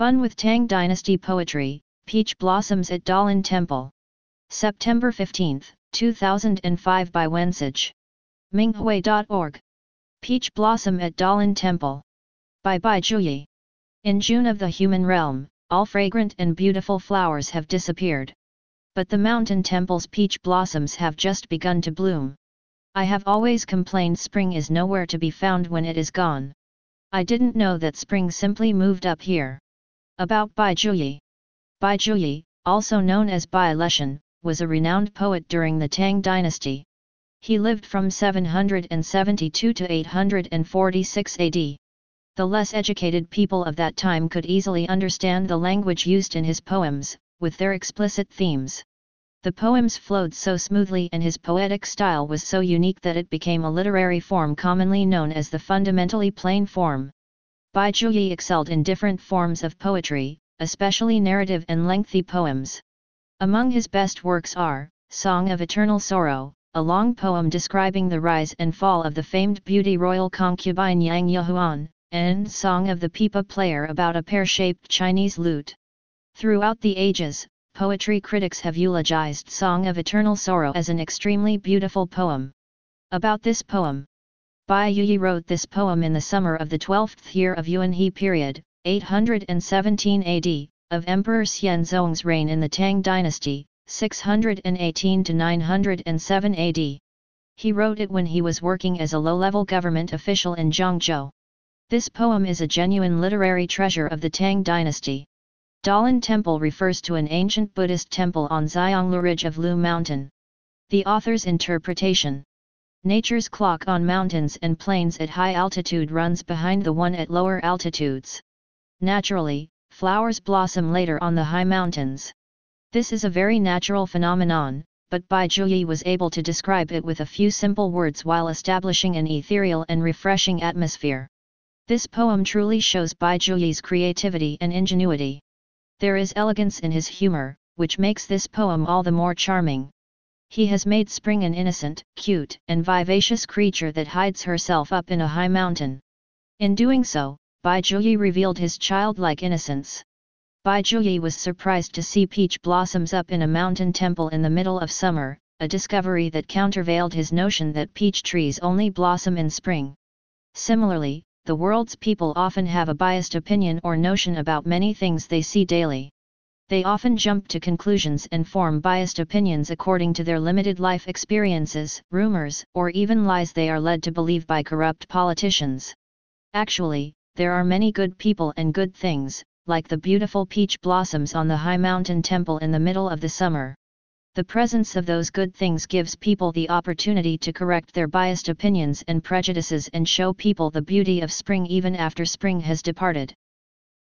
Fun with Tang Dynasty Poetry, Peach Blossoms at Dalin Temple. September 15, 2005 by Wensage. Minghui.org. Peach Blossom at Dalin Temple. By Bai Juyi. In June of the human realm, all fragrant and beautiful flowers have disappeared. But the mountain temple's peach blossoms have just begun to bloom. I have always complained spring is nowhere to be found when it is gone. I didn't know that spring simply moved up here. About Bai Juyi. Bai Juyi, also known as Bai Leshan, was a renowned poet during the Tang dynasty. He lived from 772 to 846 AD. The less educated people of that time could easily understand the language used in his poems, with their explicit themes. The poems flowed so smoothly and his poetic style was so unique that it became a literary form commonly known as the fundamentally plain form. Bai Juyi excelled in different forms of poetry, especially narrative and lengthy poems. Among his best works are, Song of Eternal Sorrow, a long poem describing the rise and fall of the famed beauty royal concubine Yang Yuhuan, and Song of the Pipa Player about a pear-shaped Chinese lute. Throughout the ages, poetry critics have eulogized Song of Eternal Sorrow as an extremely beautiful poem. About this poem, Bai Juyi wrote this poem in the summer of the 12th year of Yuan He period, 817 AD, of Emperor Xianzong's reign in the Tang dynasty, 618 to 907 AD. He wrote it when he was working as a low-level government official in Zhangzhou. This poem is a genuine literary treasure of the Tang dynasty. Dalin Temple refers to an ancient Buddhist temple on Xionglu Ridge of Lu Mountain. The author's interpretation Nature's clock on mountains and plains at high altitude runs behind the one at lower altitudes. Naturally, flowers blossom later on the high mountains. This is a very natural phenomenon, but Bai Juyi was able to describe it with a few simple words while establishing an ethereal and refreshing atmosphere. This poem truly shows Bai Juyi's creativity and ingenuity. There is elegance in his humor, which makes this poem all the more charming. He has made spring an innocent, cute, and vivacious creature that hides herself up in a high mountain. In doing so, Bai Juyi revealed his childlike innocence. Bai Juyi was surprised to see peach blossoms up in a mountain temple in the middle of summer, a discovery that countervailed his notion that peach trees only blossom in spring. Similarly, the world's people often have a biased opinion or notion about many things they see daily. They often jump to conclusions and form biased opinions according to their limited life experiences, rumors, or even lies they are led to believe by corrupt politicians. Actually, there are many good people and good things, like the beautiful peach blossoms on the high mountain temple in the middle of the summer. The presence of those good things gives people the opportunity to correct their biased opinions and prejudices and show people the beauty of spring even after spring has departed.